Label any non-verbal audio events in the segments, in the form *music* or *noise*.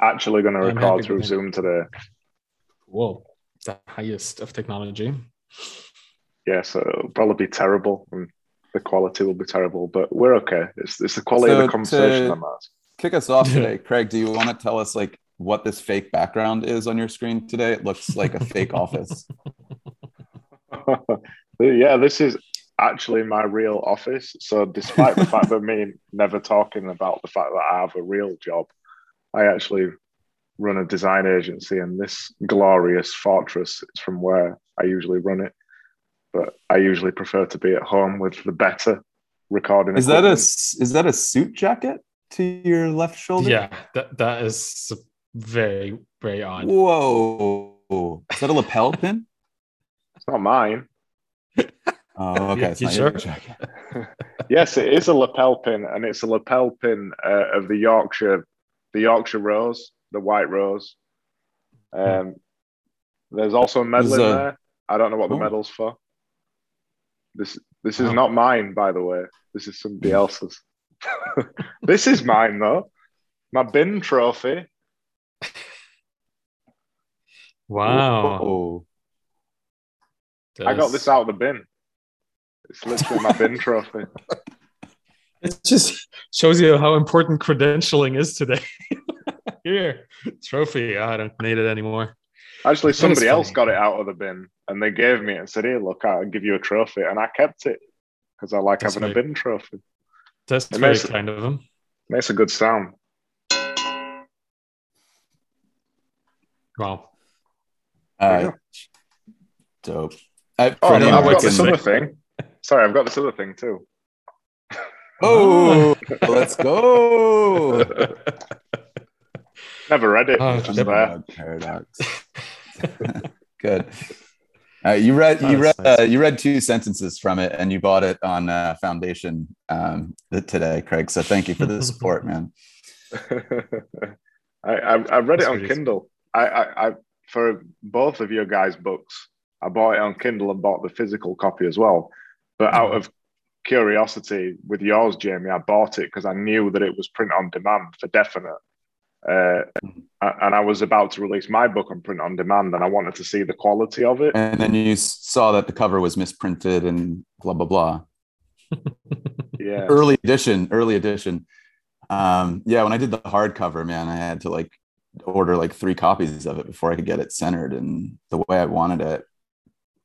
actually going to record through Zoom today. Whoa, the highest of technology. Yeah, so it'll probably be terrible and the quality will be terrible, but we're okay. It's, it's the quality of the conversation that matters. Kick us off *laughs* today, Craig. Do you want to tell us like what this fake background is on your screen today? It looks like a fake *laughs* office. *laughs* yeah, this is actually my real office. So, despite the fact that me never talking about the fact that I have a real job, I actually run a design agency, and this glorious fortress is from where I usually run it. But I usually prefer to be at home with the better recording. Is that a is that a suit jacket to your left shoulder? Yeah, that, that is very, very odd. Whoa. Is that a lapel pin? *laughs* *laughs* It's not mine. Oh, okay. You- It's you not your sure? jacket. *laughs* Yes, it is a lapel pin, and it's a lapel pin uh, of the Yorkshire, the Yorkshire Rose, the white rose. Um, there's also a medal in a- there. I don't know what the Oh. medal's for. This this is Oh. not mine, by the way. This is somebody else's. *laughs* this is mine though. My bin trophy. Wow. I got this out of the bin. It's literally my bin trophy. *laughs* It just shows you how important credentialing is today. *laughs* Here, trophy. I don't need it anymore. Actually, somebody else got it out of the bin and they gave me it and said, Here, look, I'll give you a trophy. And I kept it because I like That's having a bin trophy. That's It very makes it- kind of them. Makes a good sound. Wow. uh, dope. I, Oh, Freddie no, I've got can- this other thing. Sorry, I've got this other thing too. Oh, *laughs* let's go. *laughs* Never read it. Oh, never paradox. *laughs* Good. Uh, you read you read uh, you read two sentences from it, and you bought it on uh, Foundation um, today, Craig. So thank you for the support, man. I, I I read it on really Kindle. I, I I for both of your guys' books, I bought it on Kindle and bought the physical copy as well. But out of curiosity with yours, Jamie, I bought it because I knew that it was print on demand for definite. Uh, and I was about to release my book on print on demand, and I wanted to see the quality of it. And then you saw that the cover was misprinted and blah blah blah. *laughs* Yeah, Early edition, early edition. Um, yeah, when I did the hardcover, man, I had to like order like three copies of it before I could get it centered and the way I wanted it.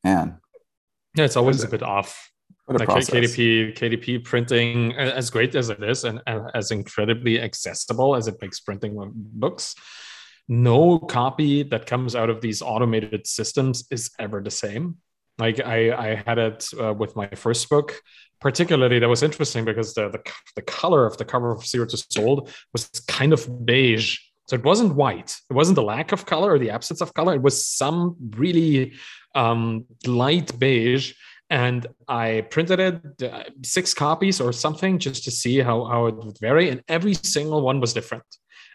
Man, Yeah, it's always a bit off. What a Like process. KDP, KDP printing, as great as it is, and, and as incredibly accessible as it makes printing books, no copy that comes out of these automated systems is ever the same. Like I, I had it uh, with my first book. Particularly, that was interesting because the, the the color of the cover of Zero to Sold was kind of beige. So it wasn't white. It wasn't the lack of color or the absence of color. It was some really um, light beige and I printed it uh, six copies or something just to see how, how it would vary. And every single one was different.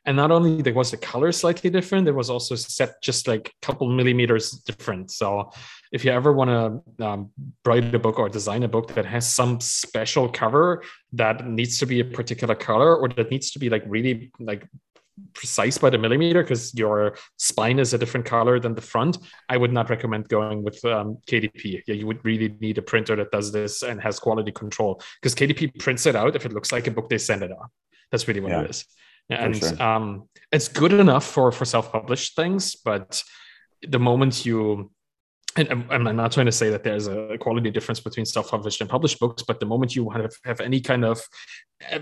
And not only there was the color slightly different, there was also set just like a couple millimeters different. So if you ever want to um, write a book or design a book that has some special cover that needs to be a particular color or that needs to be like really like precise by the millimeter because your spine is a different color than the front i would not recommend going with um, kdp yeah you would really need a printer that does this and has quality control because kdp prints it out if it looks like a book they send it on. That's really what Yeah, it is and sure. um, it's good enough for for self-published things but the moment you and I'm- I'm not trying to say that there's a quality difference between self-published and published books, but the moment you want to have any kind of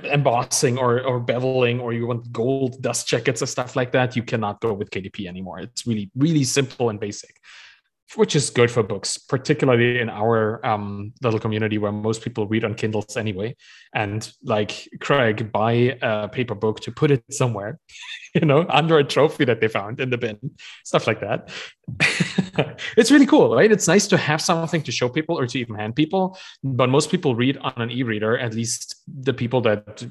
embossing or, or beveling, or you want gold dust jackets or stuff like that, you cannot go with KDP anymore. It's really, really simple and basic, which is good for books, particularly in our um, little community where most people read on Kindles anyway. And like Craig, buy a paper book to put it somewhere, *laughs* you know, under a trophy that they found in the bin, stuff like that. *laughs* it's really cool, right? It's nice to have something to show people or to even hand people. But most people read on an e-reader, at least the people that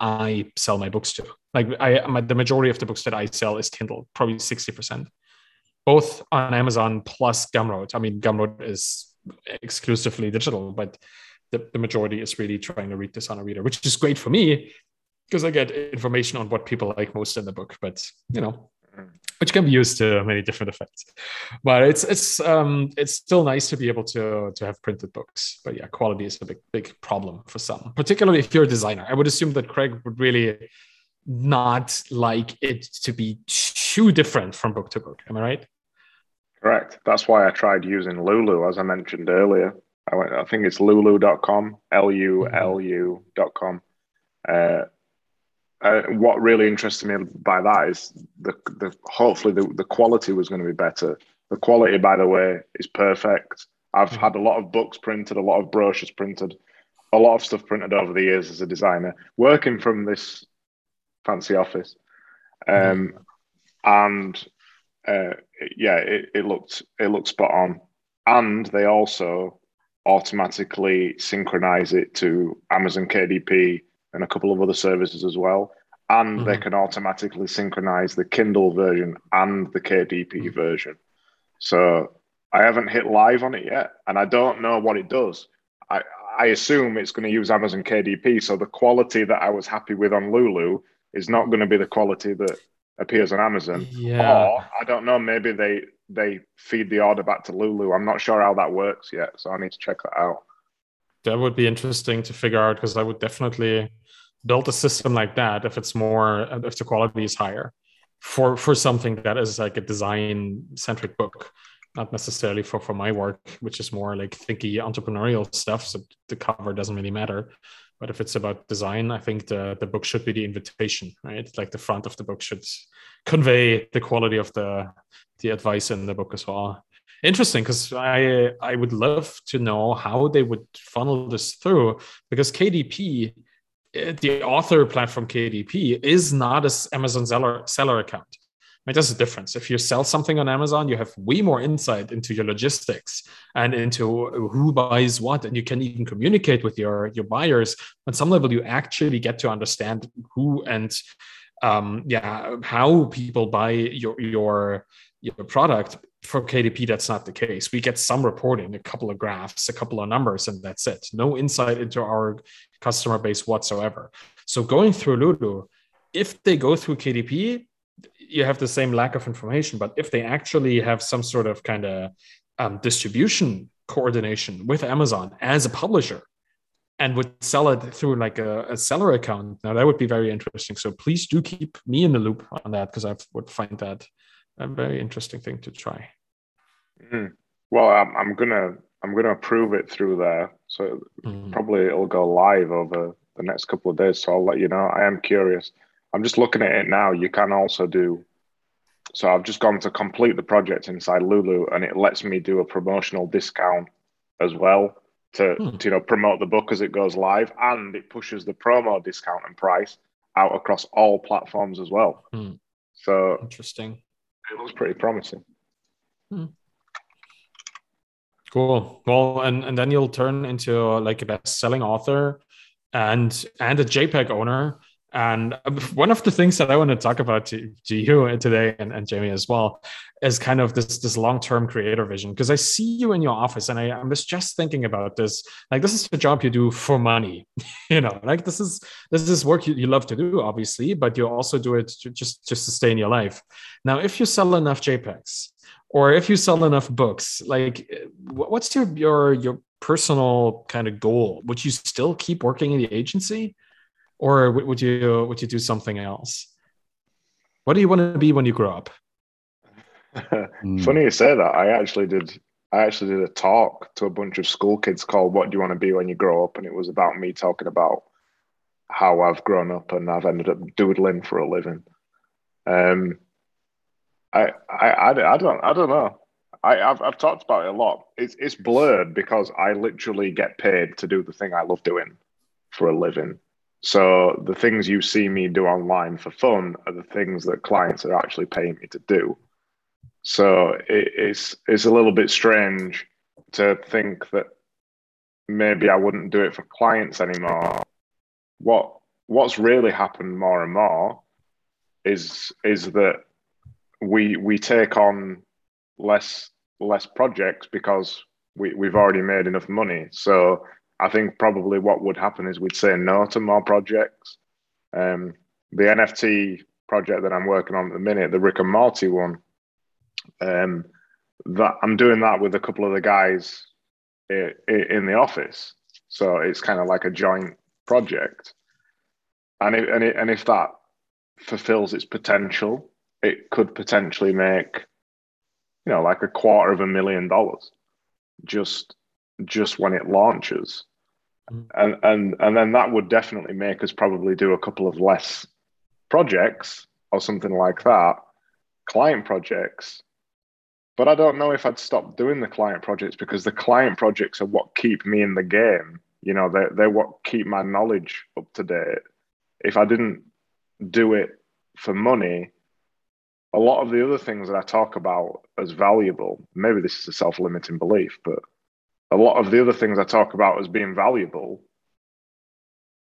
I sell my books to. Like I, my, the majority of the books that I sell is Kindle, probably sixty percent, both on Amazon plus Gumroad. I mean, Gumroad is exclusively digital, but the, the majority is really trying to read this on a reader, which is great for me because I get information on what people like most in the book, but you know, which can be used to many different effects. But it's it's um it's still nice to be able to to have printed books. But yeah, quality is a big big problem for some, particularly if you're a designer. I would assume that Craig would really not like it to be too different from book to book. Am I right? Correct. That's why I tried using Lulu, as I mentioned earlier. I went, I think it's lulu.com, L U L U.com. Uh, uh, what really interested me by that is the, the hopefully the, the quality was going to be better. The quality, by the way, is perfect. I've Mhm. had a lot of books printed, a lot of brochures printed, a lot of stuff printed over the years as a designer, working from this fancy office. Um, and uh, yeah, it, it looked it looked spot on. And they also automatically synchronize it to Amazon KDP and a couple of other services as well. And they Mhm. can automatically synchronize the Kindle version and the KDP Mhm. version. So I haven't hit live on it yet, and I don't know what it does. I, I assume it's going to use Amazon KDP. So the quality that I was happy with on Lulu is not going to be the quality that appears on Amazon. Yeah. Or I don't know, maybe they they feed the order back to Lulu. I'm not sure how that works yet, so I need to check that out. that would be interesting to figure out because I would definitely build a system like that if it's more if the quality is higher for for something that is like a design centric book not necessarily for for my work which is more like thinky entrepreneurial stuff so the cover doesn't really matter but if it's about design i think the the book should be the invitation right like the front of the book should convey the quality of the the advice in the book as well interesting because I I would love to know how they would funnel this through because KDP, eh, the author platform KDP, is not a Amazon seller seller account. Right, that's the difference. If you sell something on Amazon, you have way more insight into your logistics and into who buys what, and you can even communicate with your your buyers. On some level, you actually get to understand who and um, yeah how people buy your your your product for KDP, that's not the case. We get some reporting, a couple of graphs, a couple of numbers, and that's it. No insight into our customer base whatsoever. So going through Lulu, if they go through KDP, you have the same lack of information. But if they actually have some sort of kind of um, distribution coordination with Amazon as a publisher, and would sell it through like a, a seller account, now that would be very interesting. So please do keep me in the loop on that because I would find that a very interesting thing to try. Mm. Well, I'm, I'm gonna I'm gonna approve it through there, so Mhm. probably it'll go live over the next couple of days. So I'll let you know. I am curious. I'm just looking at it now. You can also do. So I've just gone to complete the project inside Lulu, and it lets me do a promotional discount as well to, Hmm. to you know promote the book as it goes live, and it pushes the promo discount and price out across all platforms as well. Hmm. So Interesting. it looks pretty promising. Cool. Well, and, and then you'll turn into like a best-selling author and and a JPEG owner. And uh, one of the things that I want to talk about to, to you today and, and Jamie as well is kind of this this long-term creator vision. Because I see you in your office and I, I was just thinking about this. Like this is the job you do for money. *laughs* you know, like this is this is work you, you love to do, obviously, but you also do it to just to sustain your life. Now, if you sell enough JPEGs, or if you sell enough books like what's your your your personal kind of goal would you still keep working in the agency or would would you would you do something else what do you want to be when you grow up Mm. Funny you say that. I actually did. I actually did a talk to a bunch of school kids called "What Do You Want to Be When You Grow Up," and it was about me talking about how I've grown up and I've ended up doodling for a living. Um, I, I, I, I don't, I don't know. I, I've, I've talked about it a lot. It's, it's blurred because I literally get paid to do the thing I love doing for a living. So the things you see me do online for fun are the things that clients are actually paying me to do. So it, it's it's a little bit strange to think that maybe I wouldn't do it for clients anymore. What what's really happened more and more is is that we we take on less less projects because we, we've already made enough money. So I think probably what would happen is we'd say no to more projects Um, the NFT project that I'm working on at the minute, the Rick and Morty one, um, that I'm doing that with a couple of the guys in the office. So it's kind of like a joint project. And if, and, it, and if that fulfills its potential, it could potentially make, you know, like a quarter of a million dollars just just when it launches. Mm. And and and then that would definitely make us probably do a couple of less projects or something like that, client projects. But I don't know if I'd stop doing the client projects because the client projects are what keep me in the game. You know, they're, they're what keep my knowledge up to date. If I didn't do it for money, a lot of the other things that I talk about as valuable, maybe this is a self limiting belief, but a lot of the other things I talk about as being valuable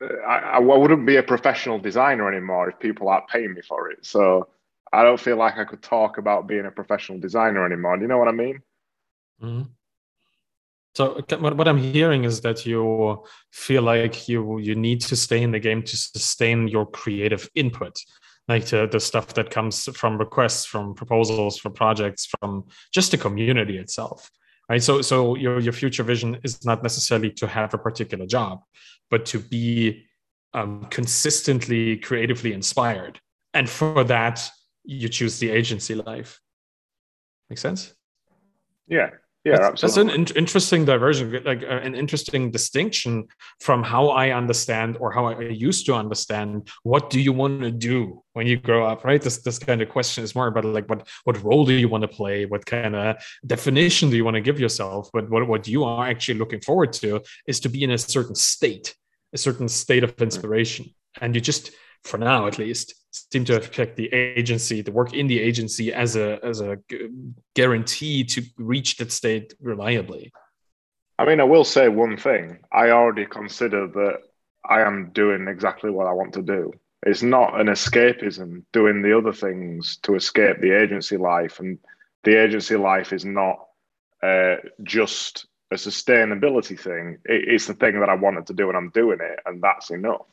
I, I wouldn't be a professional designer anymore if people aren't paying me for it. So I don't feel like I could talk about being a professional designer anymore. Do you know what I mean? Mm-hmm. So what I'm hearing is that you feel like you you need to stay in the game to sustain your creative input, like the, the stuff that comes from requests, from proposals, from projects, from just the community itself right? So so your your future vision is not necessarily to have a particular job but to be um, consistently creatively inspired. And for that you choose the agency life. Make sense? Yeah yeah that's, that's an in- interesting diversion like uh, an interesting distinction from how i understand or how i used to understand what do you want to do when you grow up right? This this kind of question is more about like what what role do you want to play? What kind of definition do you want to give yourself? But what, what you are actually looking forward to is to be in a certain state a certain state of inspiration. And you just for now at least seem to have picked the agency the work in the agency as a as a guarantee to reach that state reliably. I mean i will say one thing. I already consider that i am doing exactly what i want to do. It's not an escapism doing the other things to escape the agency life and the agency life is not uh, just a sustainability thing. It, it's the thing that i wanted to do and i'm doing it and that's enough.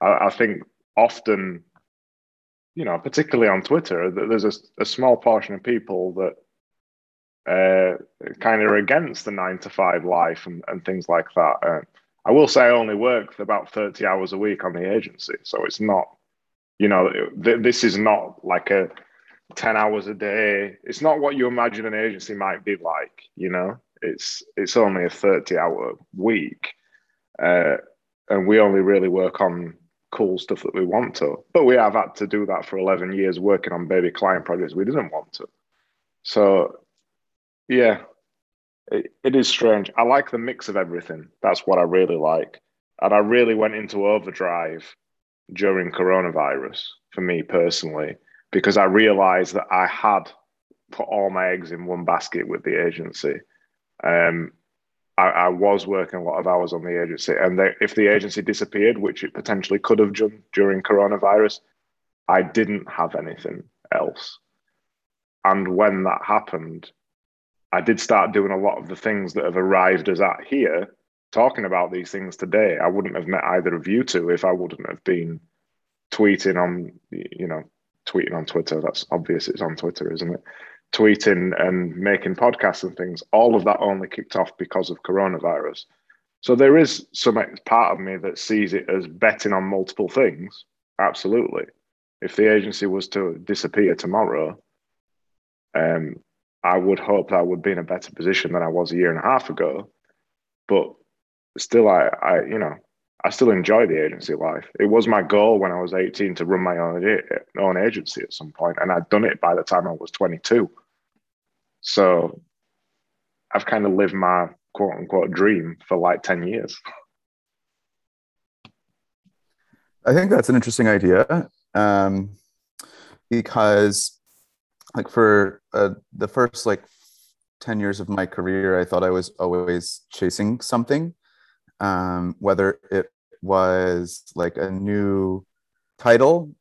I, I think often, you know, particularly on Twitter, there's a, a small portion of people that uh, kind of are against the nine to five life and, and things like that. Uh, I will say I only work about 30 hours a week on the agency. So it's not, you know, th- this is not like a 10 hours a day. It's not what you imagine an agency might be like, you know, it's, it's only a 30 hour week. Uh, and we only really work on cool stuff that we want to. But we have had to do that for 11 years working on baby client projects we didn't want to. So, yeah, it, it is strange. I like the mix of everything. That's what I really like. And I really went into overdrive during coronavirus for me personally, because I realized that I had put all my eggs in one basket with the agency. Um, I, I, was working a lot of hours on the agency, and they, if the agency disappeared, which it potentially could have done during coronavirus, I didn't have anything else. And when that happened, I did start doing a lot of the things that have arrived as at here, talking about these things today. I wouldn't have met either of you two if I wouldn't have been tweeting on, you know, tweeting on Twitter. That's obvious. It's on Twitter, isn't it? Tweeting and making podcasts and things, all of that only kicked off because of coronavirus. So there is some part of me that sees it as betting on multiple things. Absolutely. If the agency was to disappear tomorrow, um, I would hope that I would be in a better position than I was a year and a half ago. But still, I, I you know, I still enjoy the agency life. It was my goal when I was 18 to run my own, own agency at some point, and I'd done it by the time I was 22. So I've kind of lived my quote unquote dream for like 10 years. I think that's an interesting idea um, because, like, for uh, the first like 10 years of my career, I thought I was always chasing something, um, whether it was like a new title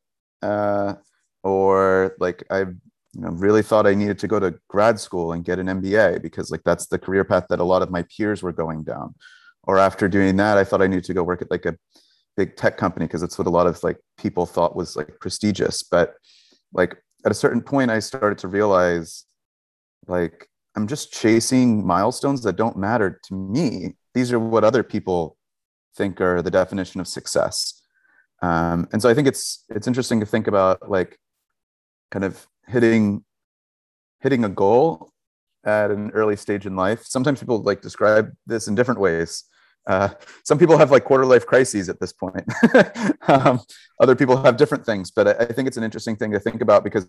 uh, or like I you know really thought i needed to go to grad school and get an mba because like that's the career path that a lot of my peers were going down. Or after doing that i thought i needed to go work at like a big tech company because it's what a lot of like people thought was like prestigious. But like at a certain point i started to realize like i'm just chasing milestones that don't matter to me. These are what other people think are the definition of success. Um, and so i think it's it's interesting to think about like kind of hitting hitting a goal at an early stage in life sometimes people like describe this in different ways uh, some people have like quarter life crises at this point. *laughs* um, other people have different things, but I, I, think it's an interesting thing to think about because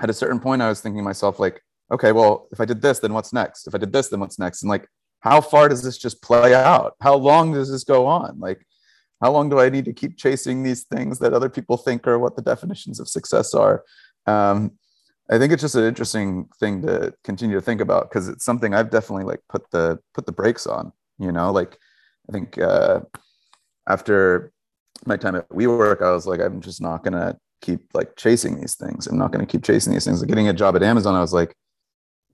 at a certain point, I was thinking myself, like, okay, well, if I did this, then what's next? If I did this, then what's next? And like, how far does this just play out? How long does this go on? Like, how long do I need to keep chasing these things that other people think are what the definitions of success are? Um, I think it's just an interesting thing to continue to think about because it's something I've definitely like put the put the brakes on you know like i think uh, after my time at WeWork, I was like, I'm just not gonna keep like chasing these things. I'm not gonna keep chasing these things. Like getting a job at Amazon, I was like,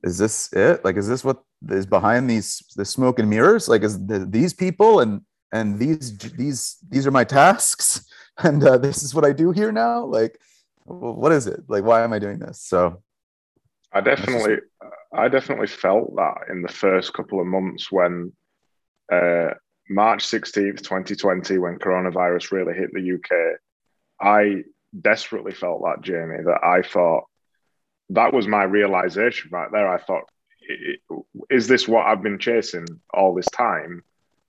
is this it? Like, is this what is behind these the smoke and mirrors? Like, is the, these people and and these these these are my tasks, *laughs* and uh, this is what I do here now? Like, what is it? Like, why am I doing this? So, I definitely, I definitely felt that in the first couple of months when uh, March 16th, 2020, when coronavirus really hit the UK, I desperately felt that, Jamie, that I thought that was my realization right there. I thought, is this what I've been chasing all this time?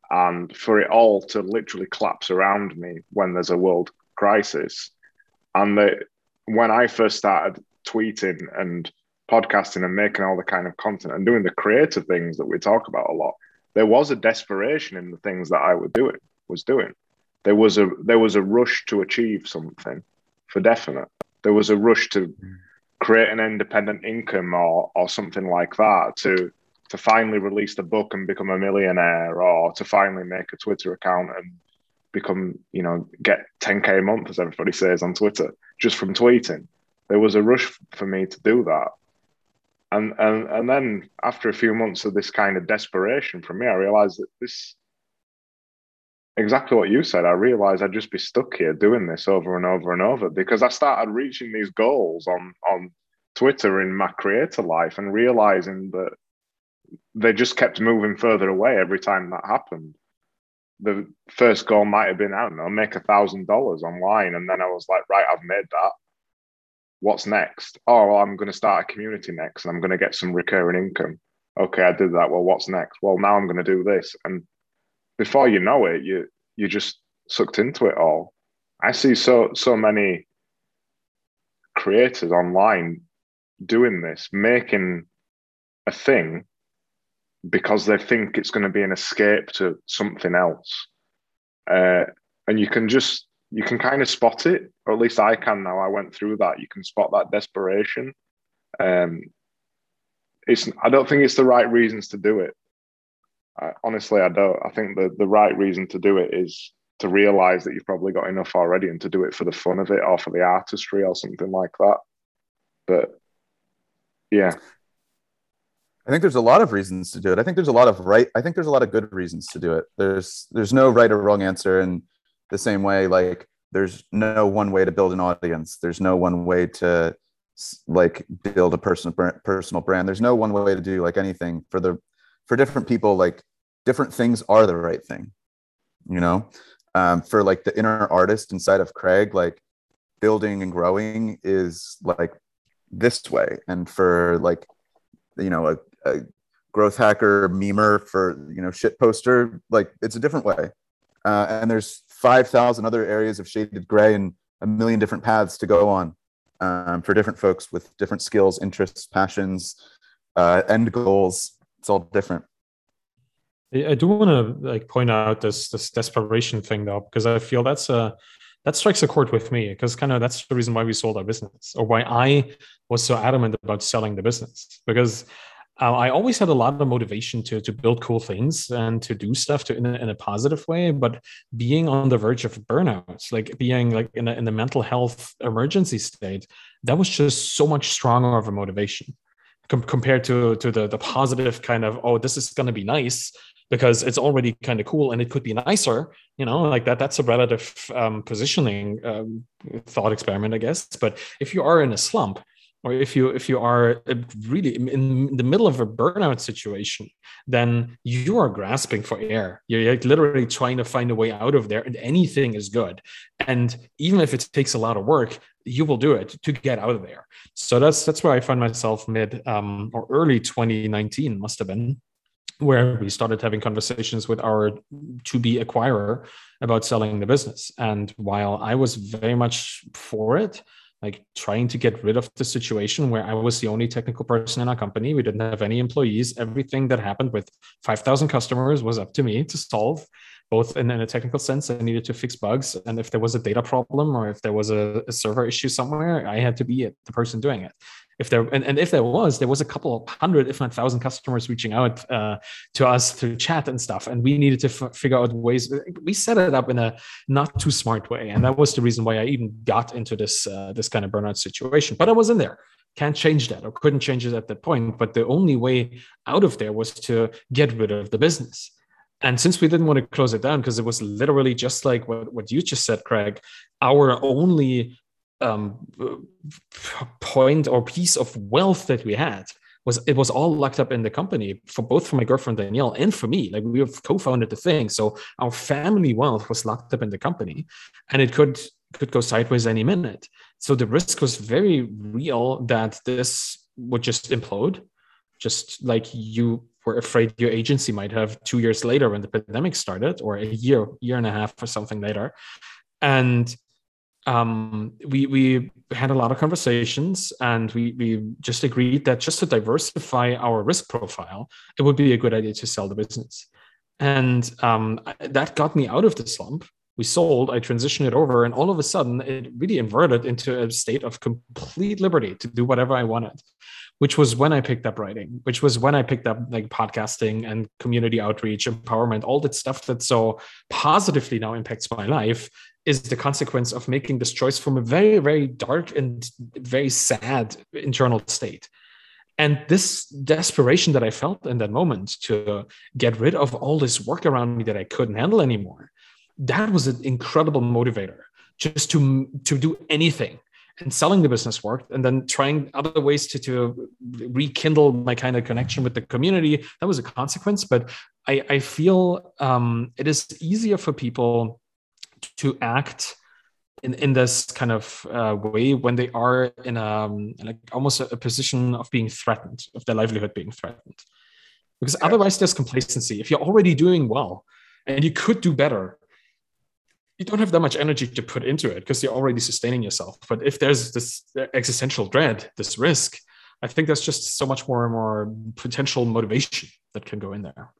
And for it all to literally collapse around me when there's a world crisis. And the, when I first started tweeting and podcasting and making all the kind of content and doing the creative things that we talk about a lot, there was a desperation in the things that I was doing. Was doing. There was a there was a rush to achieve something, for definite. There was a rush to create an independent income or or something like that to to finally release the book and become a millionaire or to finally make a Twitter account and become, you know, get 10k a month as everybody says on Twitter just from tweeting. There was a rush for me to do that and and and then after a few months of this kind of desperation from me, I realized that this exactly what you said. I realized I'd just be stuck here doing this over and over and over because I started reaching these goals on on Twitter in my creator life and realizing that they just kept moving further away every time that happened. The first goal might have been, I don't know, make a thousand dollars online. And then I was like, right, I've made that what's next? Oh, well, I'm going to start a community next and I'm going to get some recurring income. Okay, I did that. Well, what's next? Well, now I'm going to do this. And before you know it, you you just sucked into it all. I see so so many creators online doing this, making a thing because they think it's going to be an escape to something else. Uh, and you can just you can kind of spot it, or at least I can now. I went through that. You can spot that desperation. Um, it's. I don't think it's the right reasons to do it. I, honestly, I don't. I think the the right reason to do it is to realize that you've probably got enough already, and to do it for the fun of it, or for the artistry, or something like that. But yeah, I think there's a lot of reasons to do it. I think there's a lot of right. I think there's a lot of good reasons to do it. There's there's no right or wrong answer, and the same way like there's no one way to build an audience there's no one way to like build a personal personal brand there's no one way to do like anything for the for different people like different things are the right thing you know um, for like the inner artist inside of craig like building and growing is like this way and for like you know a, a growth hacker memer for you know shit poster like it's a different way uh, and there's 5,000 other areas of shaded gray and a million different paths to go on um, for different folks with different skills, interests, passions, uh, end goals. It's all different. I do want to like point out this this desperation thing though, because I feel that's a that strikes a chord with me because kind of that's the reason why we sold our business or why I was so adamant about selling the business because uh, I always had a lot of motivation to to build cool things and to do stuff to in a, in a positive way. But being on the verge of burnout, like being like in a, in a mental health emergency state, that was just so much stronger of a motivation com- compared to to the the positive kind of oh this is going to be nice because it's already kind of cool and it could be nicer you know like that that's a relative um, positioning um, thought experiment i guess but if you are in a slump or if you if you are uh, really in the middle of a burnout situation then you are grasping for air. You're like literally trying to find a way out of there and anything is good. And even if it takes a lot of work you will do it to get out of there. So that's that's where i find myself mid um, or early 2019 must have been where we started having conversations with our to be acquirer about selling the business. And while i was very much for it like trying to get rid of the situation where I was the only technical person in our company. We didn't have any employees. Everything that happened with 5,000 customers was up to me to solve, both in, in, a technical sense. I needed to fix bugs. And if there was a data problem or if there was a, a server issue somewhere, I had to be the person doing it if there and, and if there was there was a couple of hundred if not thousand customers reaching out uh, to us through chat and stuff. And we needed to f- figure out ways we set it up in a not too smart way. And that was the reason why i even got into this uh, this kind of burnout situation. But i was in there. Can't change that or couldn't change it at that point. But the only way out of there was to get rid of the business. And since we didn't want to close it down because it was literally just like what, what you just said craig our only um, point or piece of wealth that we had was it was all locked up in the company for both for my girlfriend Danielle and for me. Like we have co-founded the thing, so our family wealth was locked up in the company, and it could could go sideways any minute. So the risk was very real that this would just implode, just like you were afraid your agency might have two years later when the pandemic started, or a year, year and a half or something later. And um, we we had a lot of conversations and we we just agreed that just to diversify our risk profile, it would be a good idea to sell the business, and um, that got me out of the slump. We sold, I transitioned it over, and all of a sudden, it really inverted into a state of complete liberty to do whatever I wanted which was when I picked up writing, which was when I picked up like podcasting and community outreach, empowerment, all that stuff that so positively now impacts my life is the consequence of making this choice from a very, very dark and very sad internal state. And this desperation that I felt in that moment to get rid of all this work around me that I couldn't handle anymore, that was an incredible motivator just to, to do anything. And selling the business worked, and then trying other ways to, to rekindle my kind of connection with the community. That was a consequence, but I, I feel um, it is easier for people to act in, in this kind of uh, way when they are in a um, like almost a, a, position of being threatened, of their livelihood being threatened. Because yeah. otherwise, there's complacency. If you're already doing well and you could do better, you don't have that much energy to put into it because you're already sustaining yourself. But if there's this existential dread, this risk, I think there's just so much more and more potential motivation that can go in there.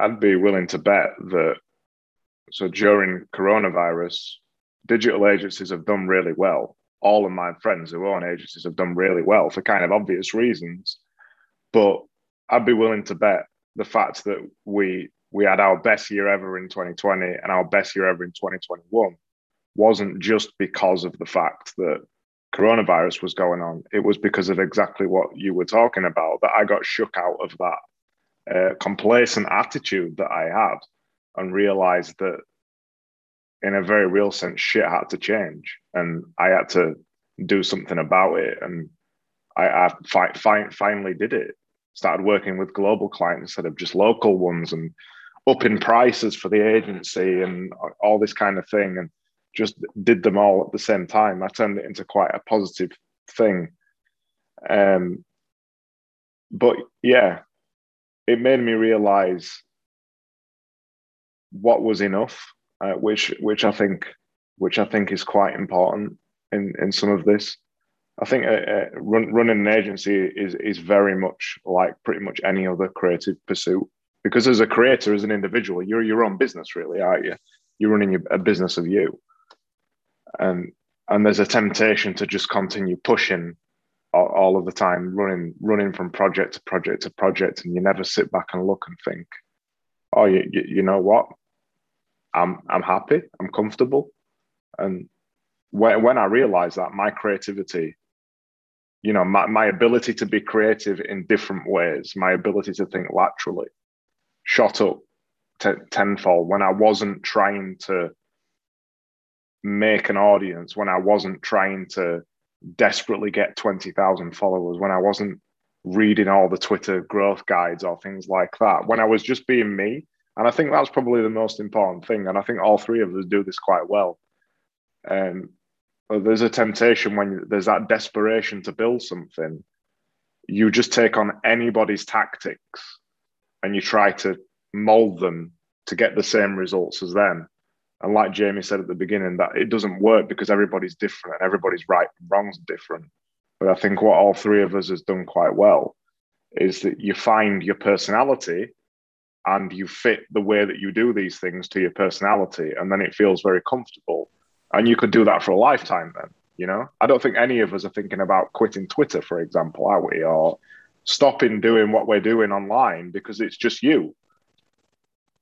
I'd be willing to bet that so during coronavirus, digital agencies have done really well. All of my friends who own agencies have done really well for kind of obvious reasons. But I'd be willing to bet the fact that we we had our best year ever in 2020 and our best year ever in 2021 wasn't just because of the fact that coronavirus was going on. It was because of exactly what you were talking about that I got shook out of that uh, complacent attitude that I had and realized that in a very real sense, shit had to change, and I had to do something about it. And I, I fi- fi- finally did it. Started working with global clients instead of just local ones, and upping prices for the agency and all this kind of thing, and just did them all at the same time. I turned it into quite a positive thing. Um, but yeah, it made me realize what was enough, uh, which which I think which I think is quite important in in some of this. I think uh, uh, run, running an agency is is very much like pretty much any other creative pursuit because as a creator, as an individual, you're your own business, really, aren't you? You're running a business of you, and and there's a temptation to just continue pushing all, all of the time, running running from project to project to project, and you never sit back and look and think, oh, you, you, you know what? I'm I'm happy, I'm comfortable, and when when I realized that my creativity, you know, my my ability to be creative in different ways, my ability to think laterally, shot up t- tenfold. When I wasn't trying to make an audience, when I wasn't trying to desperately get 20,000 followers, when I wasn't reading all the Twitter growth guides or things like that, when I was just being me. And I think that's probably the most important thing. And I think all three of us do this quite well. Um, there's a temptation when there's that desperation to build something, you just take on anybody's tactics and you try to mold them to get the same results as them. And like Jamie said at the beginning, that it doesn't work because everybody's different and everybody's right and wrong's different. But I think what all three of us has done quite well is that you find your personality and you fit the way that you do these things to your personality, and then it feels very comfortable. And you could do that for a lifetime then, you know? I don't think any of us are thinking about quitting Twitter, for example, are we? Or stopping doing what we're doing online because it's just you.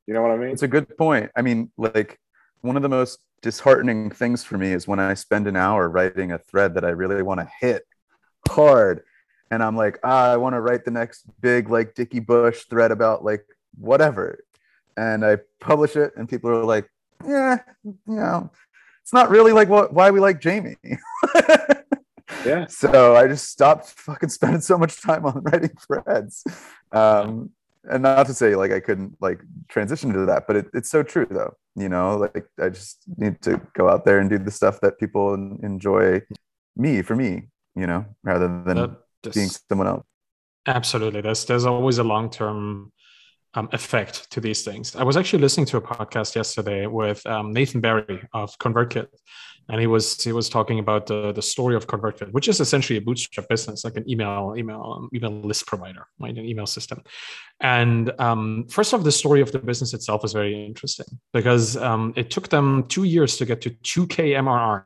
You know what I mean? It's a good point. I mean, like one of the most disheartening things for me is when I spend an hour writing a thread that I really want to hit hard. And I'm like, ah, I want to write the next big, like Dickie Bush thread about like whatever. And I publish it, and people are like, yeah, you know, it's not really like what why we like Jamie. *laughs* yeah. So I just stopped fucking spending so much time on writing threads. Um, and not to say like I couldn't like transition to that, but it, it's so true though. You know, like I just need to go out there and do the stuff that people enjoy me for me, you know, rather than being someone else. Absolutely. There's there's always a long term um, effect to these things. I was actually listening to a podcast yesterday with um, Nathan Barry of ConvertKit, and he was he was talking about the, the story of ConvertKit, which is essentially a bootstrap business, like an email email um, email list provider, right, an email system. And um, first off, the story of the business itself is very interesting because um, it took them two years to get to 2K MRR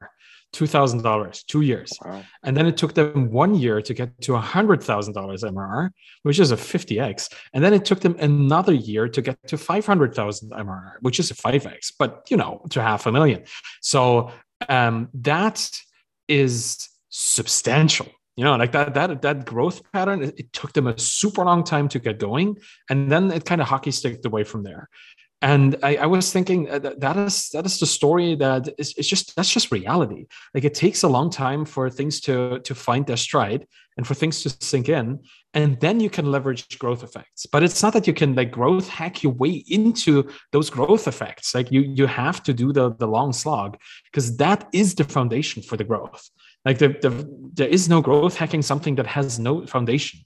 $2,000, two years. Wow. And then it took them one year to get to $100,000 MRR, which is a 50x. And then it took them another year to get to 500,000 MRR, which is a 5x, but you know, to half a million. So um, that is substantial. You know, like that that that growth pattern, it, it took them a super long time to get going, and then it kind of hockey sticked away from there and I, I, was thinking uh, that, that is that is the story that is it's just that's just reality. Like it takes a long time for things to to find their stride and for things to sink in. And then you can leverage growth effects. But it's not that you can like growth hack your way into those growth effects. Like you you have to do the the long slog because that is the foundation for the growth like the, the, there is no growth hacking something that has no foundation.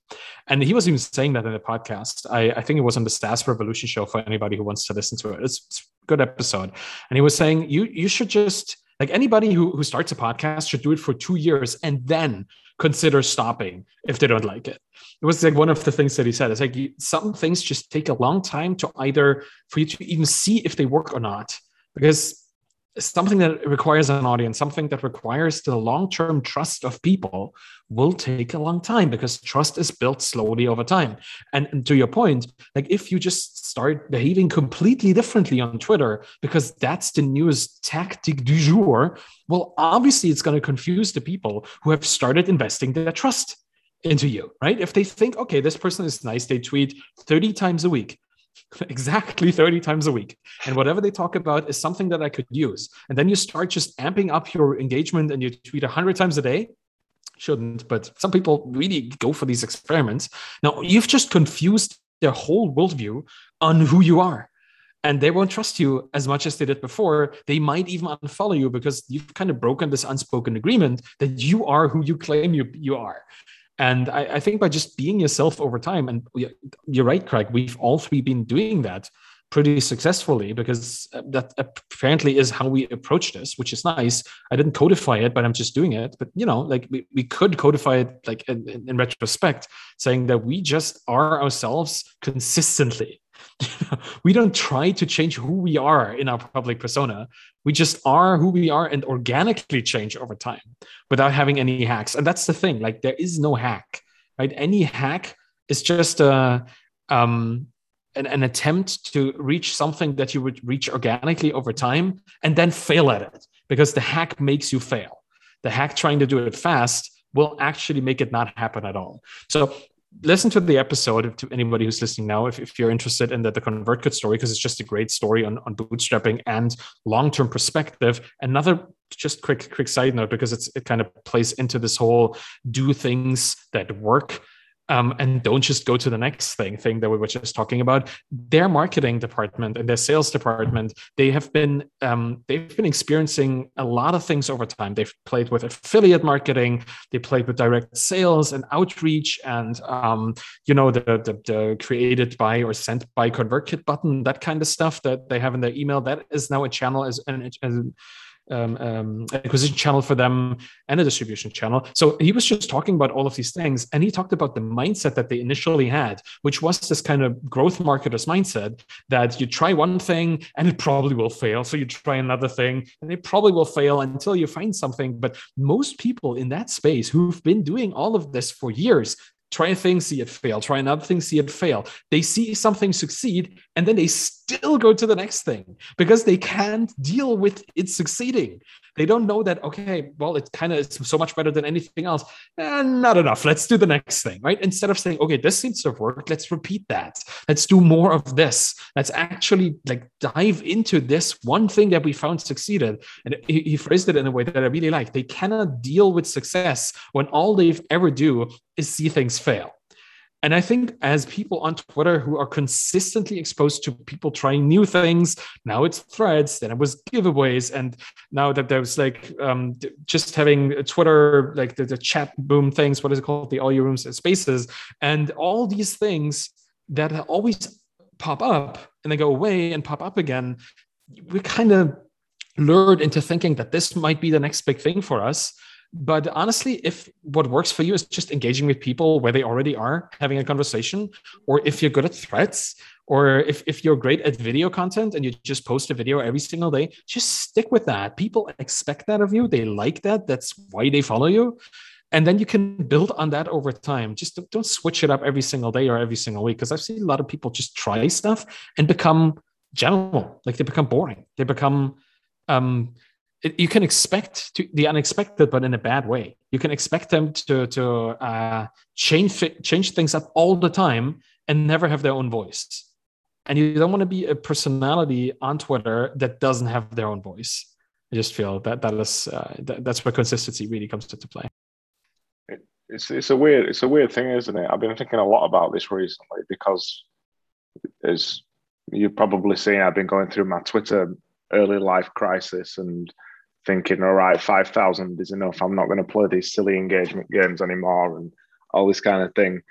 And he was even saying that in the podcast. I, I think it was on the SaaS Revolution show for anybody who wants to listen to it. It's, it's a good episode. And he was saying you you should just like anybody who, who starts a podcast should do it for two years and then consider stopping if they don't like it. It was like one of the things that he said. It's like you, some things just take a long time to either for you to even see if they work or not. Because something that requires an audience, something that requires the long term trust of people will take a long time because trust is built slowly over time. And, and, to your point, like if you just start behaving completely differently on Twitter because that's the newest tactic du jour, well, obviously it's going to confuse the people who have started investing their trust into you, right? If they think, okay, this person is nice, they tweet 30 times a week *laughs* exactly 30 times a week. And whatever they talk about is something that I could use. And then you start just amping up your engagement and you tweet 100 times a day. Shouldn't, but some people really go for these experiments. Now, you've just confused their whole worldview on who you are. And they won't trust you as much as they did before. They might even unfollow you because you've kind of broken this unspoken agreement that you are who you claim you, you are. And I, I, think by just being yourself over time, and you're right, Craig, we've all three been doing that pretty successfully because uh, that apparently is how we approach this, which is nice. I didn't codify it, but I'm just doing it. But you know, like we, we could codify it like in, in retrospect, saying that we just are ourselves consistently. *laughs* we don't try to change who we are in our public persona. We just are who we are and organically change over time without having any hacks. And that's the thing. Like there is no hack, right? Any hack is just a um, an, an attempt to reach something that you would reach organically over time and then fail at it because the hack makes you fail. The hack trying to do it fast will actually make it not happen at all. So listen to the episode to anybody who's listening now if, if you're interested in the, the ConvertKit story because it's just a great story on, on bootstrapping and long-term perspective. Another just quick quick side note because it's it kind of plays into this whole do things that work um, and don't just go to the next thing thing that we were just talking about. Their marketing department and their sales department they have been um, they've been experiencing a lot of things over time. They've played with affiliate marketing they played with direct sales and outreach and um, you know the, the, the created by or sent by convertkit button that kind of stuff that they have in their email. That is now a channel as an, um, um, acquisition channel for them and a distribution channel. So he was just talking about all of these things, and he talked about the mindset that they initially had, which was this kind of growth marketers mindset that you try one thing and it probably will fail. So you try another thing and it probably will fail until you find something. But most people in that space who've been doing all of this for years try a thing, see it fail, try another thing, see it fail. They see something succeed and then they still go to the next thing because they can't deal with it succeeding. They don't know that, okay, well, it kind of so much better than anything else. Eh, not enough. Let's do the next thing, right? Instead of saying, okay, this seems to have worked, let's repeat that. Let's do more of this. Let's actually like dive into this one thing that we found succeeded. And he, he phrased it in a way that I really like. They cannot deal with success when all they've ever do is see things fail. And I think as people on Twitter who are consistently exposed to people trying new things, now it's threads, then it was giveaways, and now that there's like um, just having Twitter, like the, the chat boom things, what is it called? The all your rooms and spaces, and all these things that always pop up and then go away and pop up again. We're kind of lured into thinking that this might be the next big thing for us but honestly if what works for you is just engaging with people where they already are having a conversation or if you're good at threads or if, if you're great at video content and you just post a video every single day just stick with that. People expect that of you. They like that. That's why they follow you. And then you can build on that over time. Just don't, don't switch it up every single day or every single week because i've seen a lot of people just try stuff and become general. Like they become boring. They become um you can expect to, the unexpected, but in a bad way. You can expect them to to uh, change change things up all the time and never have their own voice. And you don't want to be a personality on Twitter that doesn't have their own voice. I just feel that that is uh, that, that's where consistency really comes into play. it's it's a weird it's a weird thing, isn't it? I've been thinking a lot about this recently because, as you've probably seen, I've been going through my Twitter early life crisis and thinking, all right, 5,000 is enough. I'm not going to play these silly engagement games anymore and all this kind of thing.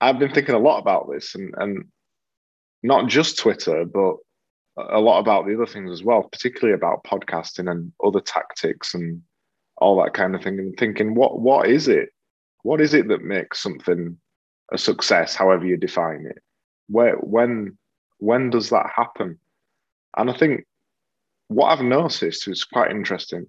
I've been thinking a lot about this and, and not just Twitter, but a lot about the other things as well, particularly about podcasting and other tactics and all that kind of thing. And thinking, what what is it? What is it that makes something a success, however you define it? Where when when does that happen? And I think what I've noticed is quite interesting.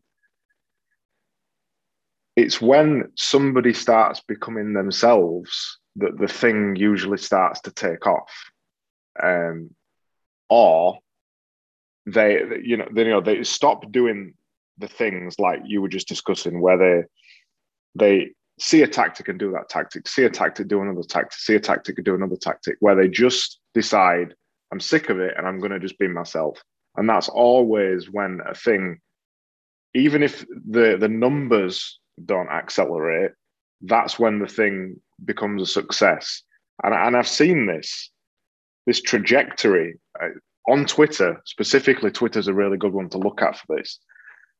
It's when somebody starts becoming themselves that the thing usually starts to take off, um, or they, you know, they, you know, they stop doing the things like you were just discussing, where they they see a tactic and do that tactic, see a tactic, do another tactic, see a tactic and do another tactic, where they just decide, I'm sick of it and I'm going to just be myself. And that's always when a thing, even if the, the numbers don't accelerate, that's when the thing becomes a success. And, and I've seen this, this trajectory uh, on Twitter, specifically, Twitter's a really good one to look at for this.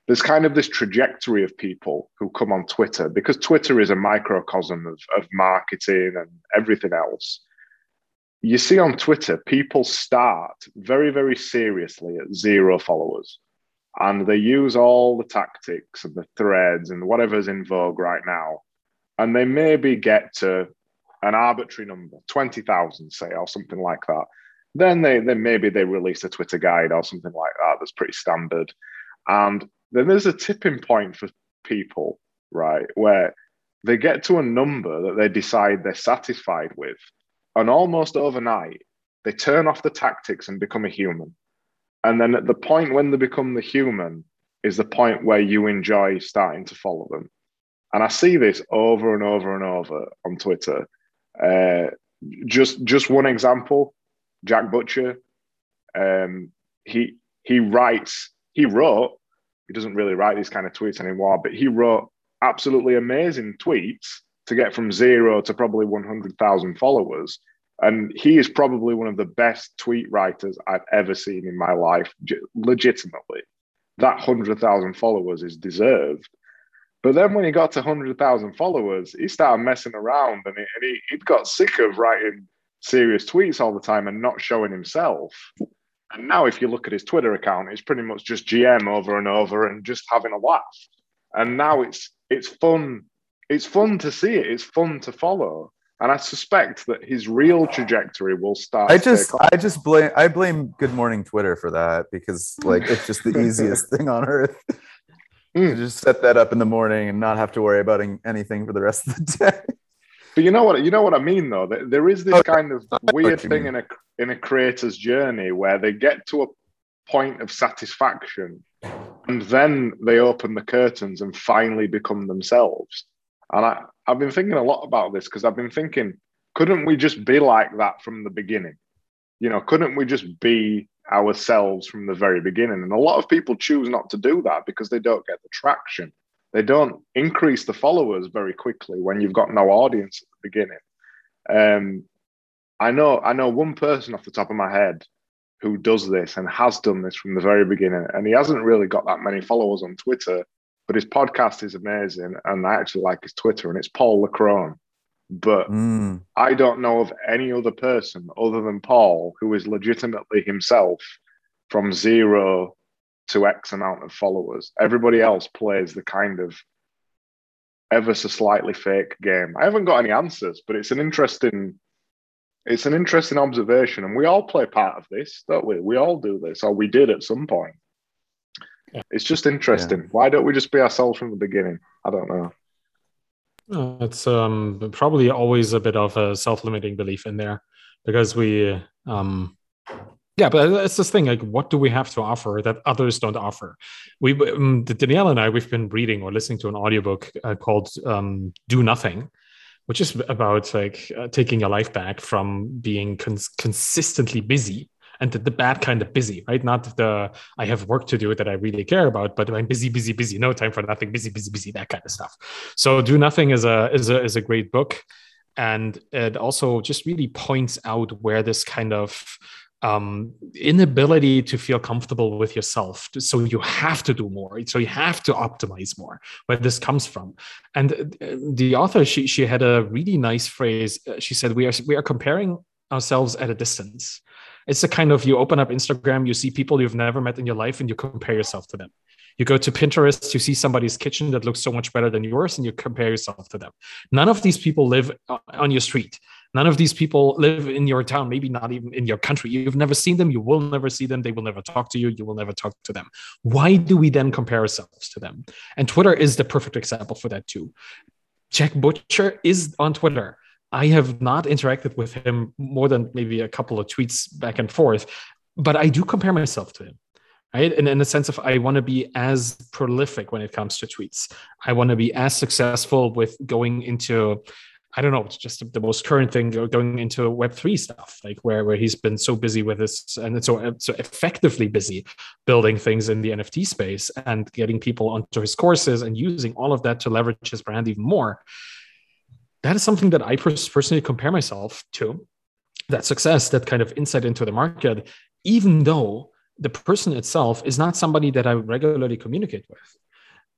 There's kind of this trajectory of people who come on Twitter because Twitter is a microcosm of, of marketing and everything else you see on Twitter, people start very, very seriously at zero followers. And they use all the tactics and the threads and whatever's in vogue right now. And they maybe get to an arbitrary number, 20,000, say, or something like that. Then they then maybe they release a Twitter guide or something like that that's pretty standard. And then there's a tipping point for people, right, where they get to a number that they decide they're satisfied with and almost overnight, they turn off the tactics and become a human. And then at the point when they become the human is the point where you enjoy starting to follow them. And I see this over and over and over on Twitter Uh, just just one example, Jack Butcher. Um, he he writes. He wrote. He doesn't really write these kind of tweets anymore, but he wrote absolutely amazing tweets to get from zero to probably 100,000 followers. And he is probably one of the best tweet writers I've ever seen in my life, legitimately. That 100,000 followers is deserved. But then when he got to 100,000 followers, he started messing around and, he, and he, he got sick of writing serious tweets all the time and not showing himself. And now, if you look at his Twitter account, it's pretty much just GM over and over and just having a laugh. And now it's it's fun. It's fun to see it. It's fun to follow. And I suspect that his real trajectory will start. I just, I just blame, I blame Good Morning Twitter for that because, like, it's just the *laughs* easiest thing on earth. Mm. just set that up in the morning and not have to worry about anything for the rest of the *laughs* day. But you know what? You know what I mean, though. There is this oh, kind of weird thing in a in a creator's journey where they get to a point of satisfaction, and then they open the curtains and finally become themselves. And I, I've been thinking a lot about this because I've been thinking, couldn't we just be like that from the beginning? You know, couldn't we just be ourselves from the very beginning? And a lot of people choose not to do that because they don't get the traction. They don't increase the followers very quickly when you've got no audience at the beginning. Um, I know, I know one person off the top of my head who does this and has done this from the very beginning, and he hasn't really got that many followers on Twitter but his podcast is amazing, and I actually like his Twitter, and it's Paul Lacrone. But mm. I don't know of any other person other than Paul who is legitimately himself from zero to X amount of followers. Everybody else plays the kind of ever so slightly fake game. I haven't got any answers, but it's an interesting it's an interesting observation, and we all play part of this, don't we? We all do this, or we did at some point. It's just interesting. Yeah. Why don't we just be ourselves from the beginning? I don't know. It's um, probably always a bit of a self-limiting belief in there because we, um, yeah, but it's this thing like, what do we have to offer that others don't offer? We, um, Danielle and I, we've been reading or listening to an audiobook uh, called um, "Do Nothing," which is about like uh, taking your life back from being cons- consistently busy and the, the, bad kind of busy, right? Not the I have work to do that I really care about, but I'm busy, busy, busy, no time for nothing, busy, busy, busy, that kind of stuff. So do nothing is a is a is a great book, and it also just really points out where this kind of um, inability to feel comfortable with yourself. So you have to do more. So you have to optimize more. Where this comes from, and uh, the author she she had a really nice phrase. She said, "We are we are comparing ourselves at a distance." It's a kind of you open up Instagram, you see people you've never met in your life, and you compare yourself to them. You go to Pinterest, you see somebody's kitchen that looks so much better than yours, and you compare yourself to them. None of these people live on your street. None of these people live in your town, maybe not even in your country. You've never seen them. You will never see them. They will never talk to you. You will never talk to them. Why do we then compare ourselves to them? And Twitter is the perfect example for that, too. Jack Butcher is on Twitter. I have not interacted with him more than maybe a couple of tweets back and forth, but I do compare myself to him. Right. And in the sense of I want to be as prolific when it comes to tweets. I want to be as successful with going into I don't know, just the most current thing going into Web three stuff, like where where he's been so busy with this and so so effectively busy building things in the NFT space and getting people onto his courses and using all of that to leverage his brand even more that is something that I personally compare myself to. That success, that kind of insight into the market, even though the person itself is not somebody that I regularly communicate with.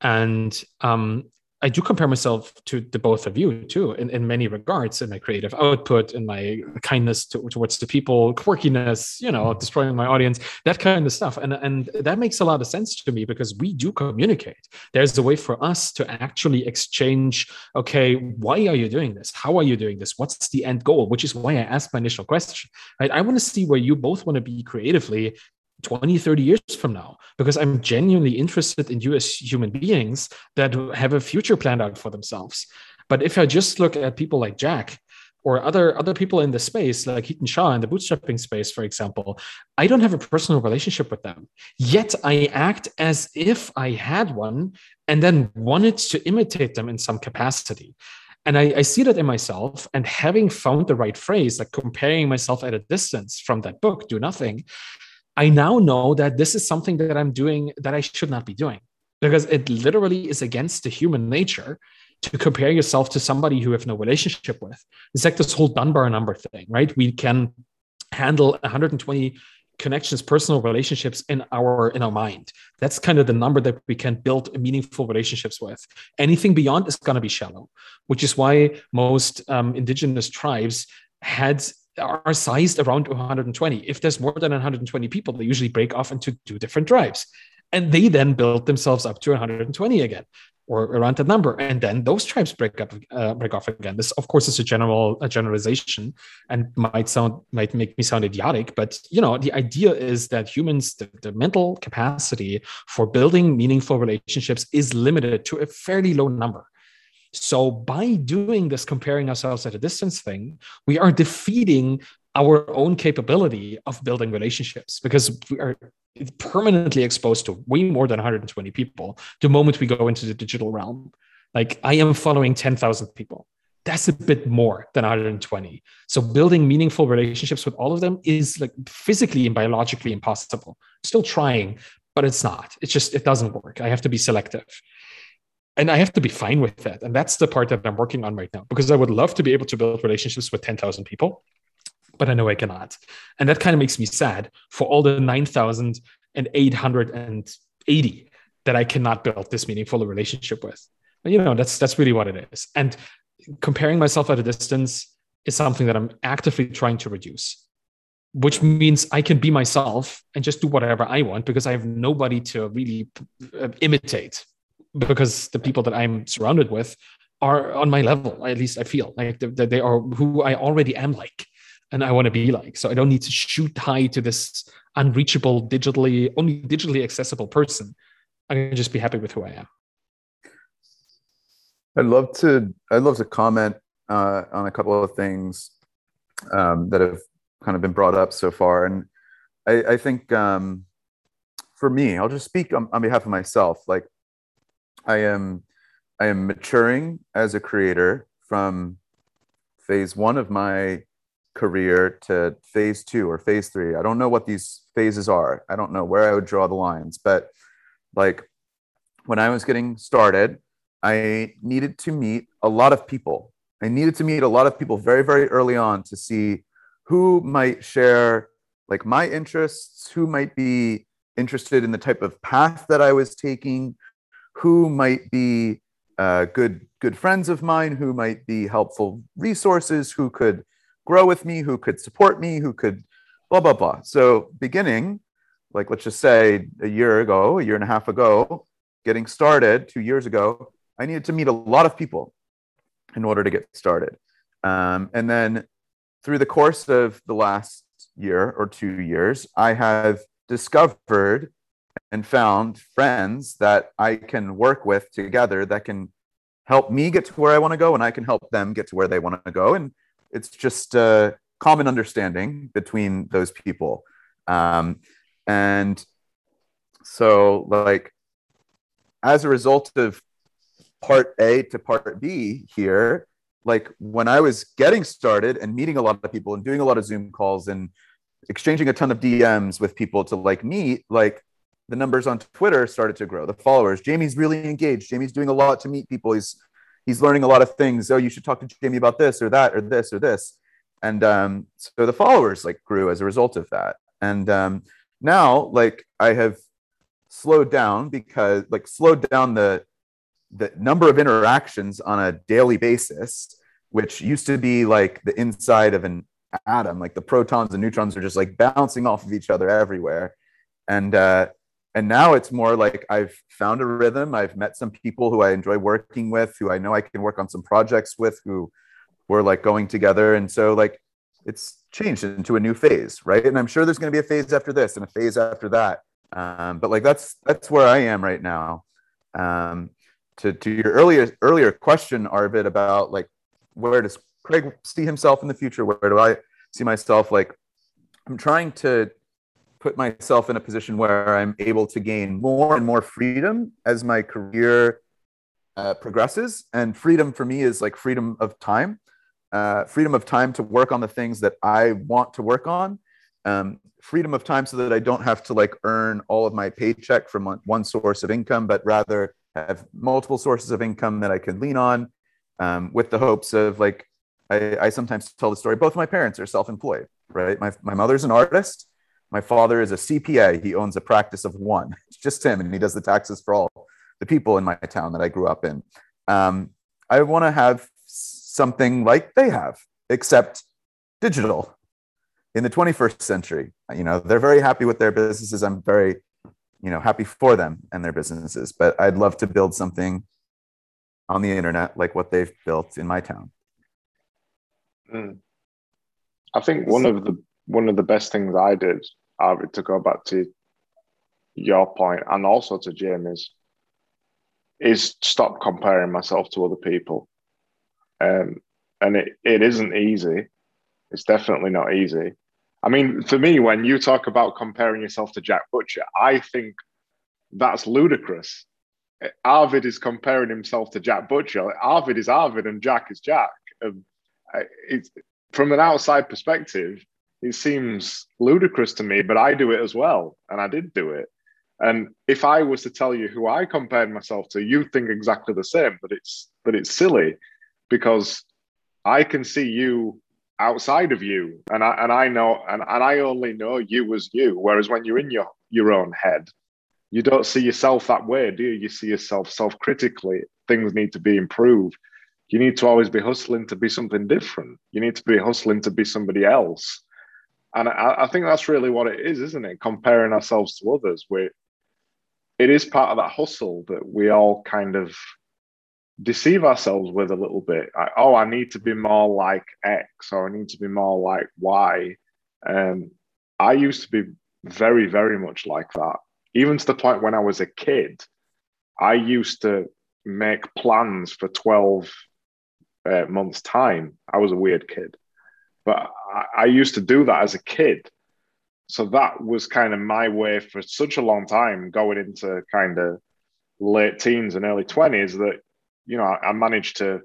And um, I do compare myself to the both of you too, in, in many regards, in my creative output, in my kindness to, towards the people, quirkiness, you know, destroying my audience, that kind of stuff. And, and that makes a lot of sense to me because we do communicate. There's a way for us to actually exchange, okay, why are you doing this? How are you doing this? What's the end goal? Which is why I asked my initial question, right? I want to see where you both want to be creatively 20 30 years from now because i'm genuinely interested in you as human beings that have a future planned out for themselves but if i just look at people like jack or other other people in the space like Hiten Shah in the bootstrapping space for example i don't have a personal relationship with them yet i act as if i had one and then wanted to imitate them in some capacity And I, I see that in myself. And having found the right phrase, like comparing myself at a distance from that book, do nothing, I now know that this is something that I'm doing that I should not be doing because it literally is against the human nature to compare yourself to somebody who have no relationship with. It's like this whole Dunbar number thing, right? We can handle 120 connections personal relationships in our in our mind that's kind of the number that we can build meaningful relationships with anything beyond is going to be shallow which is why most um, indigenous tribes had are sized around 120 if there's more than 120 people they usually break off into two different tribes and they then build themselves up to 120 again or around that number. And then those tribes break up uh, break off again. This of course is a general a generalization and might sound might make me sound idiotic but you know the idea is that humans the, the mental capacity for building meaningful relationships is limited to a fairly low number so by doing this comparing ourselves at a distance thing we are defeating our own capability of building relationships because we are permanently exposed to way more than 120 people the moment we go into the digital realm. Like I am following 10,000 people. That's a bit more than 120. So building meaningful relationships with all of them is like physically and biologically impossible. Still trying, but it's not. It's just it doesn't work. I have to be selective. And I have to be fine with that. And that's the part that I'm working on right now because I would love to be able to build relationships with 10,000 people but I know I cannot. And that kind of makes me sad for all the 9,880 that I cannot build this meaningful relationship with. You know, that's that's really what it is. And comparing myself at a distance is something that I'm actively trying to reduce, which means I can be myself and just do whatever I want because I have nobody to really uh, imitate because the people that I'm surrounded with are on my level. At least I feel like they are who I already am like and I want to be like. So I don't need to shoot high to this unreachable, digitally, only digitally accessible person. I can just be happy with who I am. I'd love to. I'd love to comment uh, on a couple of things um, that have kind of been brought up so far, and I, I think um, for me, I'll just speak on, on behalf of myself. Like, I am, I am maturing as a creator from phase one of my career to phase two or phase three. I don't know what these phases are. I don't know where I would draw the lines, but like when I was getting started, I needed to meet a lot of people. I needed to meet a lot of people very, very early on to see who might share like my interests, who might be interested in the type of path that I was taking, who might be uh, good good friends of mine, who might be helpful resources, who could grow with me, who could support me, who could blah, blah, blah. So, beginning, like let's just say a year ago, a year and a half ago, getting started two years ago, I needed to meet a lot of people in order to get started. Um, and then through the course of the last year or two years, I have discovered and found friends that I can work with together that can help me get to where I want to go and I can help them get to where they want to go. And it's just a common understanding between those people. Um, and so, like, as a result of part A to part B here, like when I was getting started and meeting a lot of people and doing a lot of Zoom calls and exchanging a ton of DMs with people to like meet, like the numbers on Twitter started to grow. The followers, Jamie's really engaged. Jamie's doing a lot to meet people. He's he's learning a lot of things. Oh, you should talk to Jamie about this or that or this or this. And um, so the followers like grew as a result of that. And um, now, like I have slowed down because like slowed down the the number of interactions on a daily basis, which used to be like the inside of an atom. Like the protons and neutrons are just like bouncing off of each other everywhere. And uh, and now it's more like I've found a rhythm. I've met some people who I enjoy working with, who I know I can work on some projects with, who we're like going together. And so like it's changed into a new phase, right? And I'm sure there's going to be a phase after this and a phase after that. Um, but like that's that's where I am right now. Um, to to your earlier earlier question, Arvid, about like where does Craig see himself in the future? Where do I see myself? Like I'm trying to put myself in a position where I'm able to gain more and more freedom as my career uh, progresses. And freedom for me is like freedom of time, uh, freedom of time to work on the things that I want to work on. Um, freedom of time so that I don't have to like earn all of my paycheck from one, source of income, but rather have multiple sources of income that I can lean on um, with the hopes of like, I, I sometimes tell the story, both my parents are self-employed, right? My, my mother's an artist. My father is a CPA. He owns a practice of one. *laughs* It's just him, and he does the taxes for all the people in my town that I grew up in. Um, I want to have something like they have, except digital in the 21st century. You know, they're very happy with their businesses. I'm very, you know, happy for them and their businesses, but I'd love to build something on the internet like what they've built in my town. Mm. I think one of the one of the best things I did, Arvid, to go back to your point and also to Jamie's, is stop comparing myself to other people. Um, and it, it isn't easy. It's definitely not easy. I mean, for me, when you talk about comparing yourself to Jack Butcher, I think that's ludicrous. Arvid is comparing himself to Jack Butcher. Arvid is Arvid and Jack is Jack. Um, it's, from an outside perspective, it seems ludicrous to me, but I do it as well. And I did do it. And if I was to tell you who I compared myself to, you'd think exactly the same, but it's but it's silly because I can see you outside of you, and I and I know and, and I only know you as you. Whereas when you're in your your own head, you don't see yourself that way, do you? You see yourself self-critically. Things need to be improved. You need to always be hustling to be something different. You need to be hustling to be somebody else. And I, I think that's really what it is, isn't it? Comparing ourselves to others. We it is part of that hustle that we all kind of deceive ourselves with a little bit. I, oh, I need to be more like X or I need to be more like Y. Um, I used to be very, very much like that. Even to the point when I was a kid, I used to make plans for 12 uh, months' time. I was a weird kid, but I, I used to do that as a kid. So that was kind of my way for such a long time going into kind of late teens and early 20s that you know I, managed to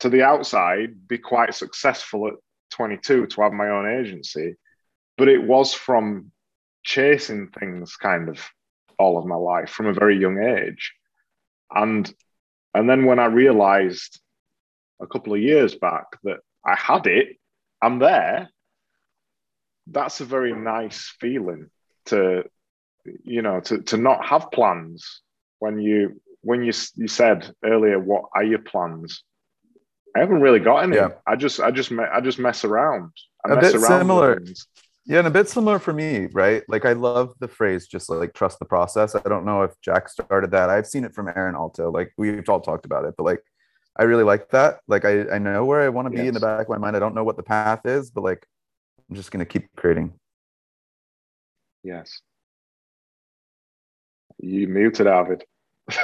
to the outside be quite successful at 22 to have my own agency. But it was from chasing things kind of all of my life from a very young age. And and then when i realized a couple of years back that i had it i'm there. That's a very nice feeling to you know to, to not have plans when you when you you said earlier what are your plans? I haven't really got any. Yeah. i just i just i just mess around. I a mess bit around similar. yeah and a bit similar for me right? Like i love the phrase just like trust the process. I don't know if jack started that. I've seen it from aaron alto like we've all talked about it but like i really like that like i, I know where i want to be yes. in the back of my mind i don't know what the path is but like I'm just going to keep creating. Yes. You muted Arvid. *laughs*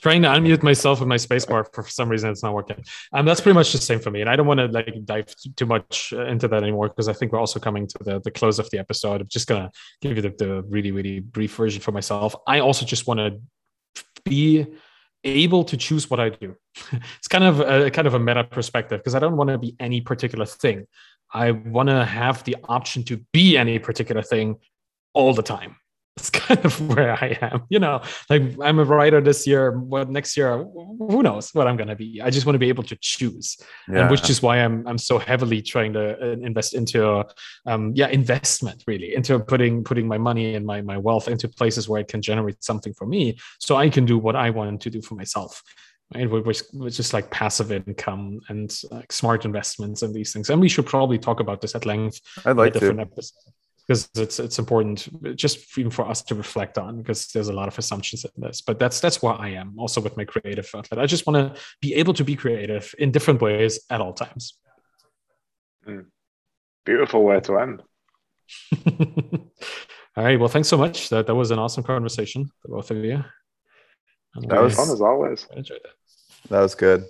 trying to unmute myself with my spacebar for some reason it's not working um that's pretty much the same for me and i don't want to like dive too much uh, into that anymore because i think we're also coming to the, the close of the episode i'm just gonna give you the, the really really brief version for myself i also just want to be able to choose what I do. *laughs* it's kind of a kind of a meta perspective because I don't want to be any particular thing. I want to have the option to be any particular thing all the time that's kind of where I am. You know, like I'm a writer this year. What next year? Who knows what I'm gonna be? I just want to be able to choose, yeah. and which is why I'm I'm so heavily trying to uh, invest into, um, yeah, investment really into putting putting my money and my my wealth into places where it can generate something for me, so I can do what I want to do for myself. Right, which, which is like passive income and like smart investments and these things. And we should probably talk about this at length. I'd like to. Episodes because it's it's important just even for us to reflect on because there's a lot of assumptions in this. But that's that's where i am also with my creative outlet. I just want to be able to be creative in different ways at all times. Mm. beautiful way to end. *laughs* All right well thanks so much. That that was an awesome conversation both of you. That was fun as always. I enjoyed that. That was good